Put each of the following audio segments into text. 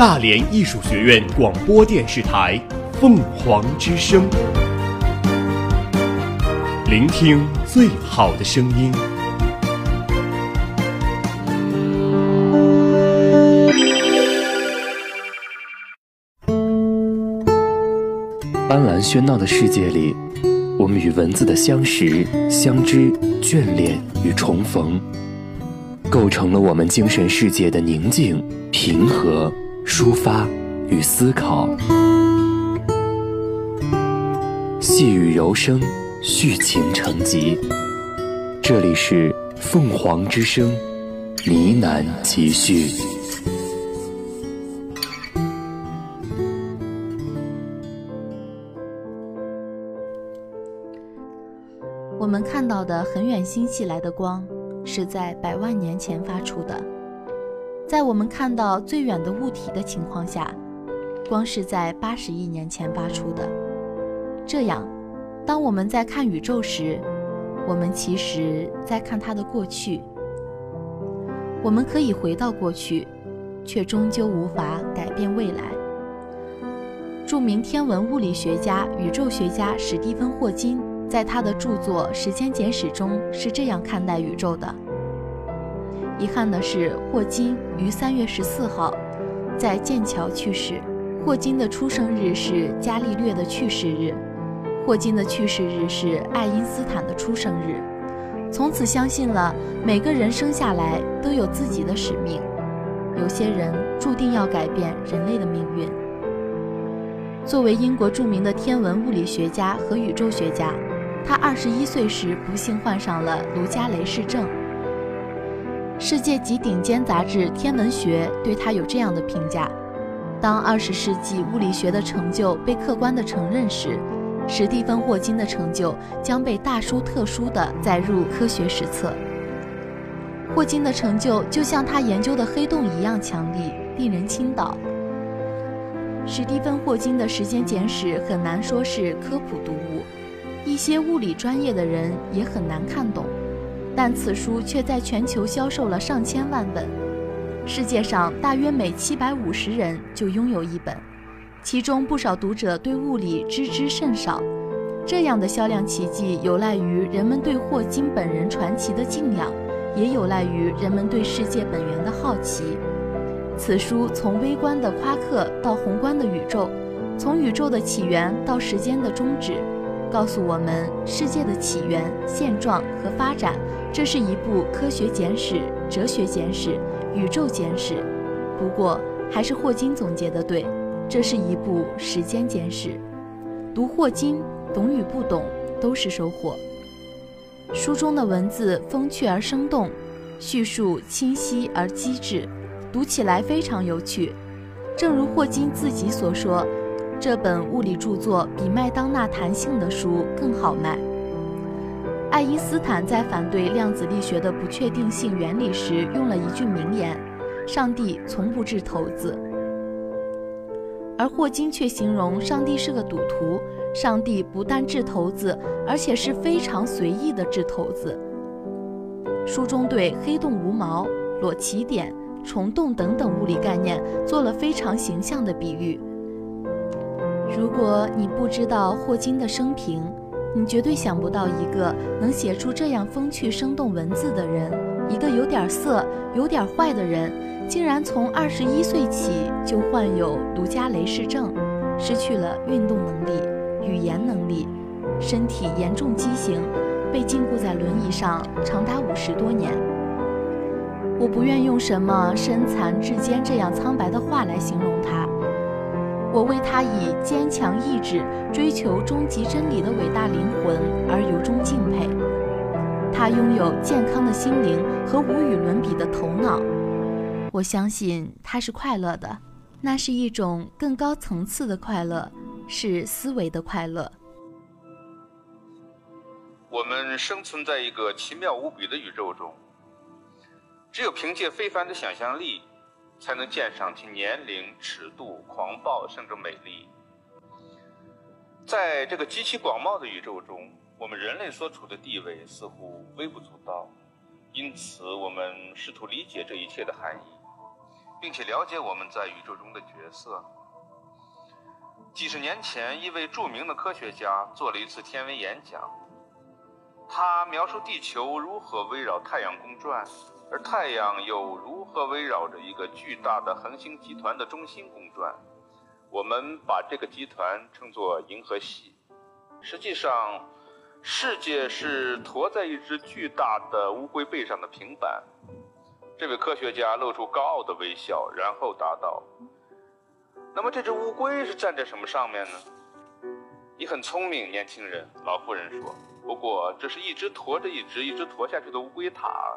大连艺术学院广播电视台《凤凰之声》，聆听最好的声音。斑斓喧闹的世界里，我们与文字的相识、相知、眷恋与重逢，构成了我们精神世界的宁静、平和、抒发与思考。细雨柔声，续情成集。这里是凤凰之声，呢喃集序。我们看到的很远星系来的光，是在百万年前发出的。在我们看到最远的物体的情况下，光是在八十亿年前发出的。这样，当我们在看宇宙时，我们其实在看它的过去。我们可以回到过去，却终究无法改变未来。著名天文物理学家、宇宙学家史蒂芬·霍金。在他的著作《时间简史》中是这样看待宇宙的：遗憾的是，霍金于三月十四号在剑桥去世。霍金的出生日是伽利略的去世日，霍金的去世日是爱因斯坦的出生日。从此相信了，每个人生下来都有自己的使命，有些人注定要改变人类的命运。作为英国著名的天文物理学家和宇宙学家。他二十一岁时不幸患上了卢加雷氏症。世界级顶尖杂志《天文学》对他有这样的评价：当二十世纪物理学的成就被客观地承认时，史蒂芬·霍金的成就将被大书特书地载入科学史册。霍金的成就就像他研究的黑洞一样强力，令人倾倒。史蒂芬·霍金的时间简史很难说是科普读物。一些物理专业的人也很难看懂，但此书却在全球销售了上千万本。世界上大约每七百五十人就拥有一本，其中不少读者对物理知之甚少。这样的销量奇迹有赖于人们对霍金本人传奇的敬仰，也有赖于人们对世界本源的好奇。此书从微观的夸克到宏观的宇宙，从宇宙的起源到时间的终止。告诉我们世界的起源、现状和发展。这是一部科学简史、哲学简史、宇宙简史。不过，还是霍金总结的对，这是一部时间简史。读霍金，懂与不懂都是收获。书中的文字风趣而生动，叙述清晰而机智，读起来非常有趣。正如霍金自己所说。这本物理著作比麦当娜谈性的书更好卖。爱因斯坦在反对量子力学的不确定性原理时用了一句名言：“上帝从不掷骰子。”而霍金却形容上帝是个赌徒，上帝不但掷骰子，而且是非常随意的掷骰子。书中对黑洞无毛、裸奇点、虫洞等等物理概念做了非常形象的比喻。如果你不知道霍金的生平，你绝对想不到一个能写出这样风趣生动文字的人，一个有点色、有点坏的人，竟然从二十一岁起就患有卢加雷氏症，失去了运动能力、语言能力，身体严重畸形，被禁锢在轮椅上长达五十多年。我不愿用什么身残志坚这样苍白的话来形容。我为他以坚强意志追求终极真理的伟大灵魂而由衷敬佩。他拥有健康的心灵和无与伦比的头脑。我相信他是快乐的，那是一种更高层次的快乐，是思维的快乐。我们生存在一个奇妙无比的宇宙中，只有凭借非凡的想象力。才能鉴赏其年龄、尺度、狂暴，甚至美丽。在这个极其广袤的宇宙中，我们人类所处的地位似乎微不足道，因此我们试图理解这一切的含义。并且了解我们在宇宙中的角色。几十年前，一位著名的科学家做了一次天文演讲，他描述地球如何围绕太阳公转，而太阳又如何围绕着一个巨大的恒星集团的中心公转。我们把这个集团称作银河系。实际上，世界是驮在一只巨大的乌龟背上的平板。这位科学家露出高傲的微笑，然后答道。那么这只乌龟是站在什么上面呢？你很聪明，年轻人。老妇人说：“不过这是一只驮着一只一只驮下去的乌龟塔。”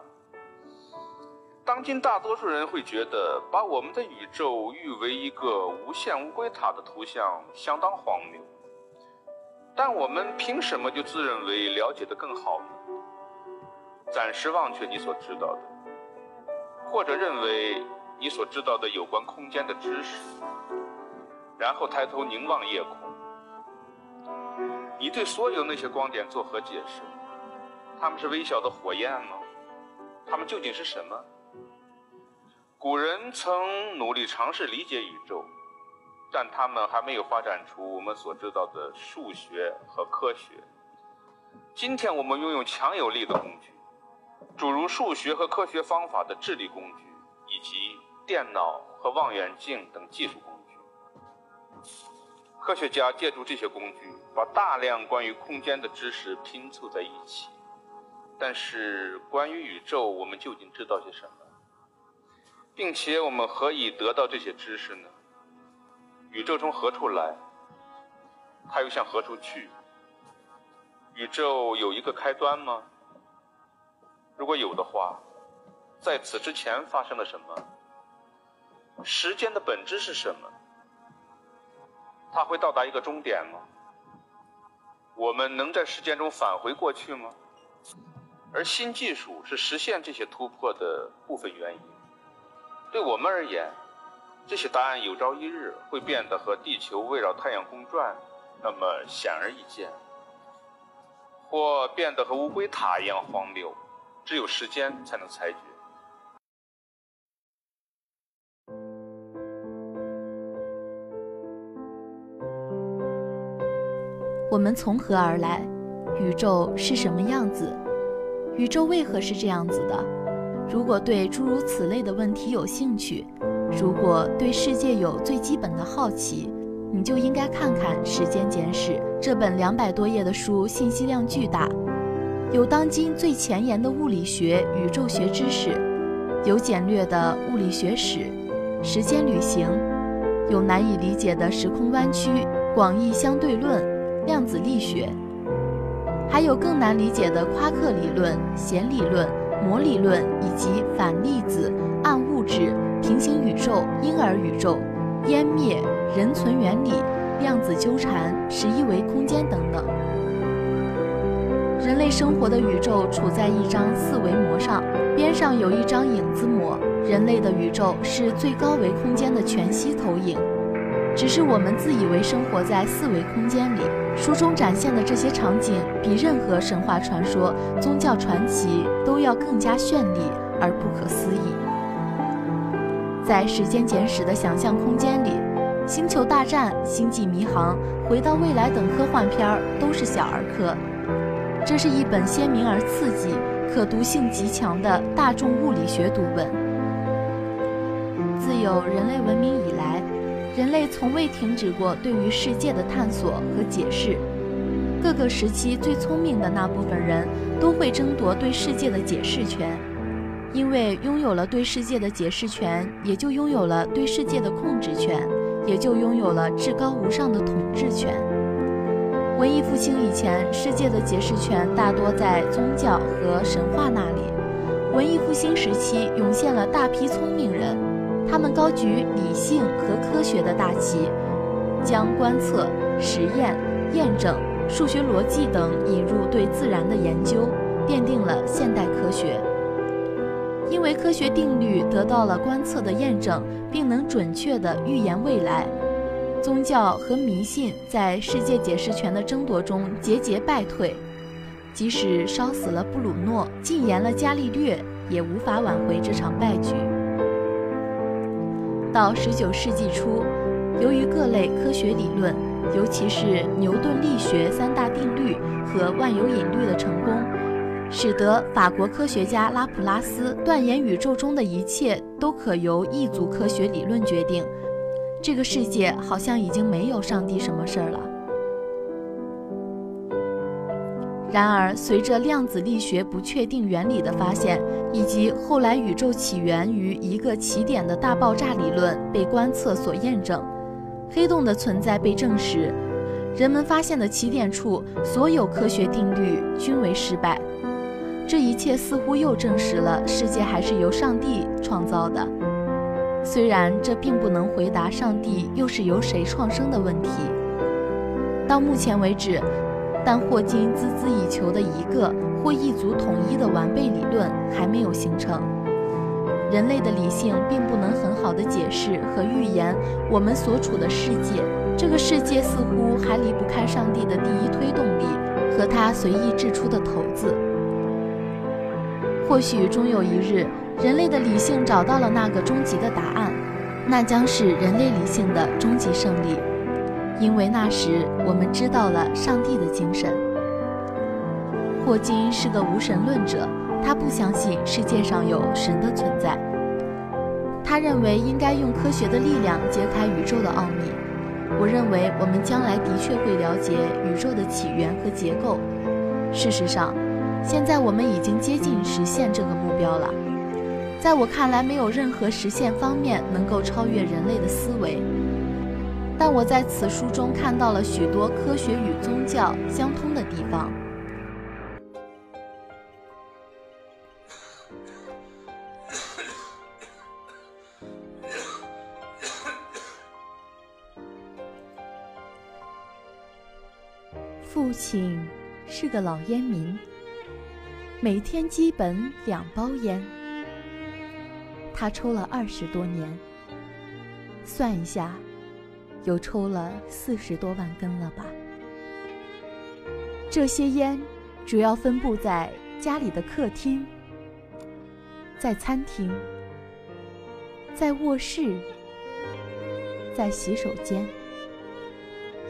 当今大多数人会觉得，把我们的宇宙誉为一个无限乌龟塔的图像相当荒谬。但我们凭什么就自认为了解的更好呢？暂时忘却你所知道的，或者认为你所知道的有关空间的知识。然后抬头凝望夜空，你对所有那些光点作何解释？它们是微小的火焰吗？它们究竟是什么？古人曾努力尝试理解宇宙，但他们还没有发展出我们所知道的数学和科学。今天我们拥有强有力的工具，诸如数学和科学方法的智力工具，以及电脑和望远镜等技术工具。科学家借助这些工具，把大量关于空间的知识拼凑在一起。但是，关于宇宙，我们究竟知道些什么？并且，我们何以得到这些知识呢？宇宙从何处来？它又向何处去？宇宙有一个开端吗？如果有的话，在此之前发生了什么？时间的本质是什么？它会到达一个终点吗？我们能在时间中返回过去吗？而新技术是实现这些突破的部分原因。对我们而言，这些答案有朝一日会变得和地球围绕太阳公转那么显而易见，或变得和乌龟塔一样荒谬。只有时间才能裁决。我们从何而来？宇宙是什么样子？宇宙为何是这样子的？如果对诸如此类的问题有兴趣，如果对世界有最基本的好奇，你就应该看看《时间简史》这本两百多页的书，信息量巨大，有当今最前沿的物理学、宇宙学知识，有简略的物理学史、时间旅行，有难以理解的时空弯曲、广义相对论。量子力学，还有更难理解的夸克理论、弦理论、膜理论，以及反粒子、暗物质、平行宇宙、婴儿宇宙、湮灭、人存原理、量子纠缠、十一维空间等等。人类生活的宇宙处在一张四维膜上，边上有一张影子膜。人类的宇宙是最高维空间的全息投影。只是我们自以为生活在四维空间里。书中展现的这些场景，比任何神话传说、宗教传奇都要更加绚丽而不可思议。在《时间简史》的想象空间里，《星球大战》《星际迷航》《回到未来》等科幻片儿都是小儿科。这是一本鲜明而刺激、可读性极强的大众物理学读本。自有人类文明以来。人类从未停止过对于世界的探索和解释。各个时期最聪明的那部分人都会争夺对世界的解释权，因为拥有了对世界的解释权，也就拥有了对世界的控制权，也就拥有了至高无上的统治权。文艺复兴以前，世界的解释权大多在宗教和神话那里；文艺复兴时期，涌现了大批聪明人。他们高举理性和科学的大旗，将观测、实验、验证、数学逻辑等引入对自然的研究，奠定了现代科学。因为科学定律得到了观测的验证，并能准确地预言未来，宗教和迷信在世界解释权的争夺中节节败退。即使烧死了布鲁诺，禁言了伽利略，也无法挽回这场败局。到十九世纪初，由于各类科学理论，尤其是牛顿力学三大定律和万有引力的成功，使得法国科学家拉普拉斯断言宇宙中的一切都可由一组科学理论决定。这个世界好像已经没有上帝什么事儿了。然而，随着量子力学不确定原理的发现，以及后来宇宙起源于一个起点的大爆炸理论被观测所验证，黑洞的存在被证实，人们发现的起点处所有科学定律均为失败。这一切似乎又证实了世界还是由上帝创造的，虽然这并不能回答上帝又是由谁创生的问题。到目前为止。但霍金孜孜以求的一个或一组统一的完备理论还没有形成。人类的理性并不能很好的解释和预言我们所处的世界。这个世界似乎还离不开上帝的第一推动力和他随意掷出的骰子。或许终有一日，人类的理性找到了那个终极的答案，那将是人类理性的终极胜利。因为那时我们知道了上帝的精神。霍金是个无神论者，他不相信世界上有神的存在。他认为应该用科学的力量揭开宇宙的奥秘。我认为我们将来的确会了解宇宙的起源和结构。事实上，现在我们已经接近实现这个目标了。在我看来，没有任何实现方面能够超越人类的思维。但我在此书中看到了许多科学与宗教相通的地方。父亲是个老烟民，每天基本两包烟，他抽了二十多年，算一下。有抽了四十多万根了吧？这些烟主要分布在家里的客厅、在餐厅、在卧室、在洗手间，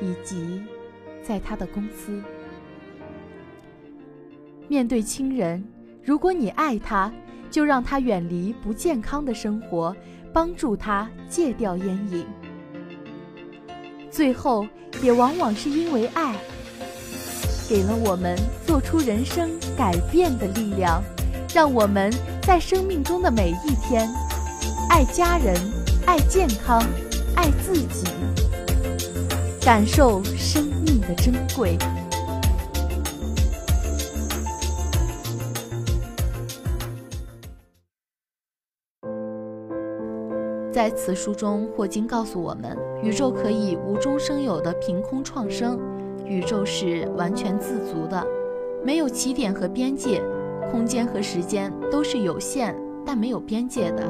以及在他的公司。面对亲人，如果你爱他，就让他远离不健康的生活，帮助他戒掉烟瘾。最后，也往往是因为爱，给了我们做出人生改变的力量，让我们在生命中的每一天，爱家人，爱健康，爱自己，感受生命的珍贵。在此书中，霍金告诉我们，宇宙可以无中生有的凭空创生，宇宙是完全自足的，没有起点和边界，空间和时间都是有限但没有边界的。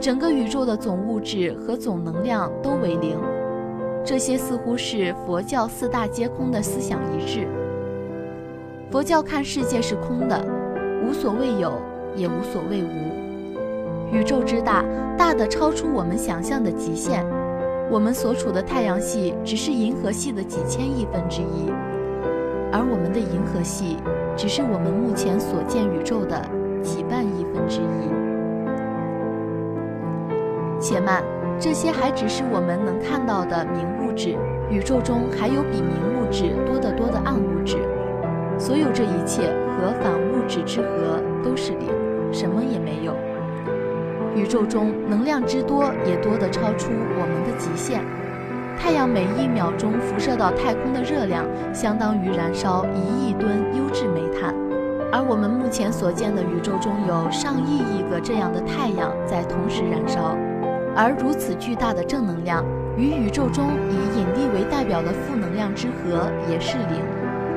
整个宇宙的总物质和总能量都为零，这些似乎是佛教四大皆空的思想一致。佛教看世界是空的，无所谓有，也无所谓无。宇宙之大，大的超出我们想象的极限。我们所处的太阳系只是银河系的几千亿分之一，而我们的银河系只是我们目前所见宇宙的几万亿分之一。且慢，这些还只是我们能看到的明物质，宇宙中还有比明物质多得多的暗物质。所有这一切和反物质之和都是零，什么也没有。宇宙中能量之多也多得超出我们的极限。太阳每一秒钟辐射到太空的热量，相当于燃烧一亿吨优质煤炭。而我们目前所见的宇宙中有上亿亿个这样的太阳在同时燃烧，而如此巨大的正能量与宇宙中以引力为代表的负能量之和也是零。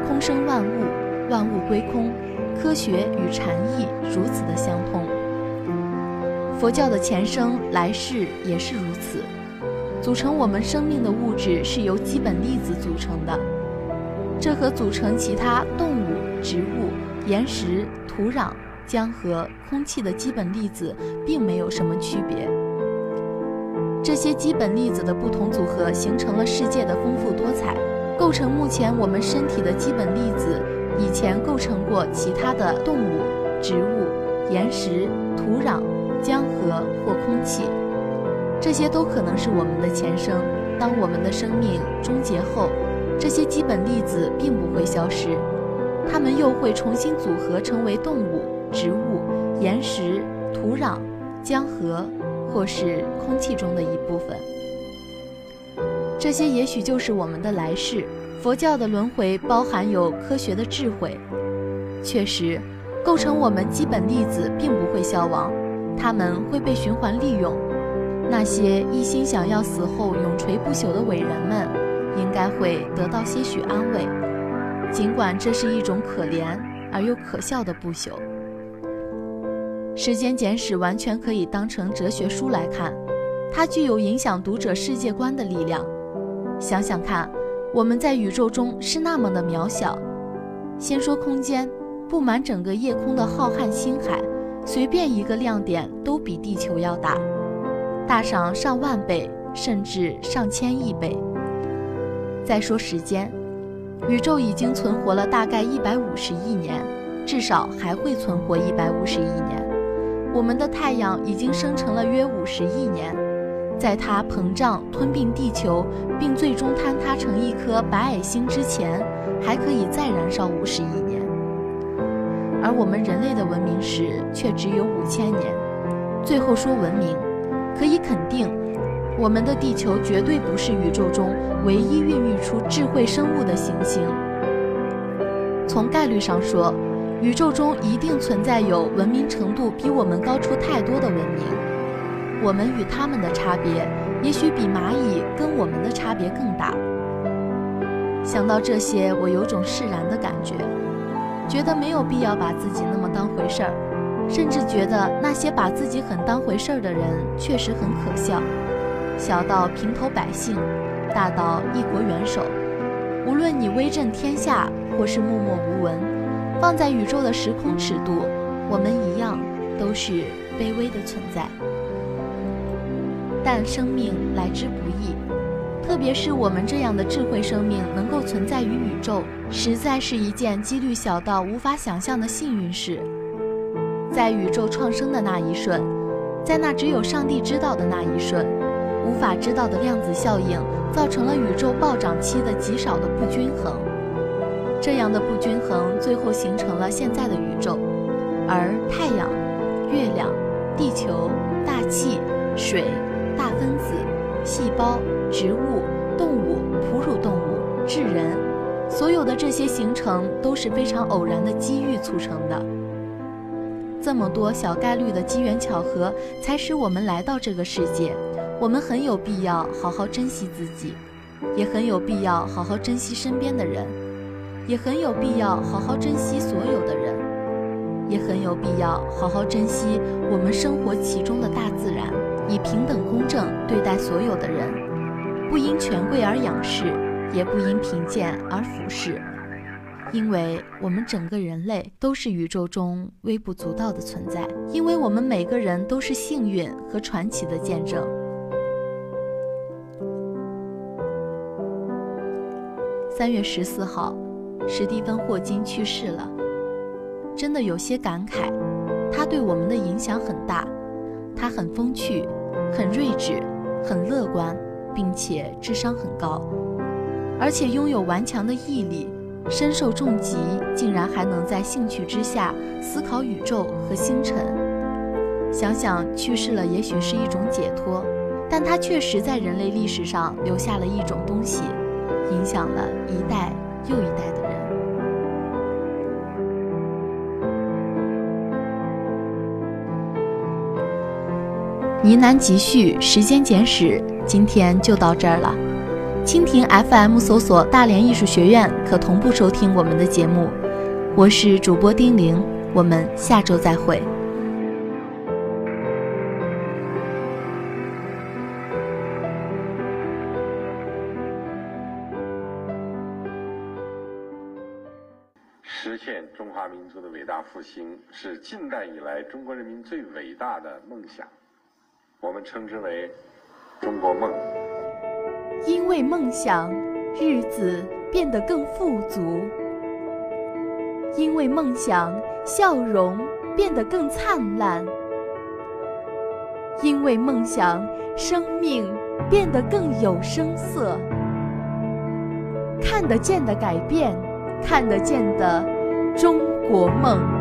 空生万物，万物归空，科学与禅意如此的相通。佛教的前生来世也是如此，组成我们生命的物质是由基本粒子组成的，这和组成其他动物、植物、岩石、土壤、江河、空气的基本粒子并没有什么区别。这些基本粒子的不同组合形成了世界的丰富多彩，构成目前我们身体的基本粒子，以前构成过其他的动物、植物、岩石、土壤、江河或空气，这些都可能是我们的前生。当我们的生命终结后，这些基本粒子并不会消失，它们又会重新组合成为动物、植物、岩石、土壤、江河。或是空气中的一部分，这些也许就是我们的来世。佛教的轮回包含有科学的智慧。确实，构成我们基本粒子并不会消亡，它们会被循环利用。那些一心想要死后永垂不朽的伟人们，应该会得到些许安慰，尽管这是一种可怜而又可笑的不朽。《时间简史》完全可以当成哲学书来看，它具有影响读者世界观的力量。想想看，我们在宇宙中是那么的渺小。先说空间，布满整个夜空的浩瀚星海，随便一个亮点都比地球要大，大上上万倍，甚至上千亿倍。再说时间，宇宙已经存活了大概一百五十亿年，至少还会存活一百五十亿年。我们的太阳已经生成了约五十亿年，在它膨胀吞并地球，并最终坍塌成一颗白矮星之前，还可以再燃烧五十亿。我们人类的文明史却只有五千年。最后说文明，可以肯定，我们的地球绝对不是宇宙中唯一孕育出智慧生物的行星。从概率上说。宇宙中一定存在有文明程度比我们高出太多的文明，我们与他们的差别，也许比蚂蚁跟我们的差别更大。想到这些，我有种释然的感觉，觉得没有必要把自己那么当回事儿，甚至觉得那些把自己很当回事儿的人确实很可笑。小到平头百姓，大到一国元首，无论你威震天下，或是默默无闻。放在宇宙的时空尺度，我们一样都是卑微的存在。但生命来之不易，特别是我们这样的智慧生命能够存在于宇宙，实在是一件几率小到无法想象的幸运事。在宇宙创生的那一瞬，在那只有上帝知道的那一瞬，无法知道的量子效应造成了宇宙暴涨期的极少的不均衡。这样的不均衡，最后形成了现在的宇宙。而太阳、月亮、地球、大气、水、大分子、细胞、植物、动物、哺乳动物、智人，所有的这些形成都是非常偶然的机遇促成的。这么多小概率的机缘巧合，才使我们来到这个世界。我们很有必要好好珍惜自己，也很有必要好好珍惜身边的人。也很有必要好好珍惜所有的人，也很有必要好好珍惜我们生活其中的大自然，以平等公正对待所有的人，不因权贵而仰视，也不因贫贱而俯视，因为我们整个人类都是宇宙中微不足道的存在，因为我们每个人都是幸运和传奇的见证。三月十四号。史蒂芬·霍金去世了，真的有些感慨。他对我们的影响很大，他很风趣，很睿智，很乐观，并且智商很高，而且拥有顽强的毅力。身受重疾，竟然还能在兴趣之下思考宇宙和星辰。想想去世了，也许是一种解脱，但他确实在人类历史上留下了一种东西，影响了一代又一代的。疑难集序，时间简史，今天就到这儿了。蜻蜓 FM 搜索“大连艺术学院”，可同步收听我们的节目。我是主播丁玲，我们下周再会。实现中华民族的伟大复兴，是近代以来中国人民最伟大的梦想。我们称之为中国梦。因为梦想，日子变得更富足；因为梦想，笑容变得更灿烂；因为梦想，生命变得更有声色。看得见的改变，看得见的中国梦。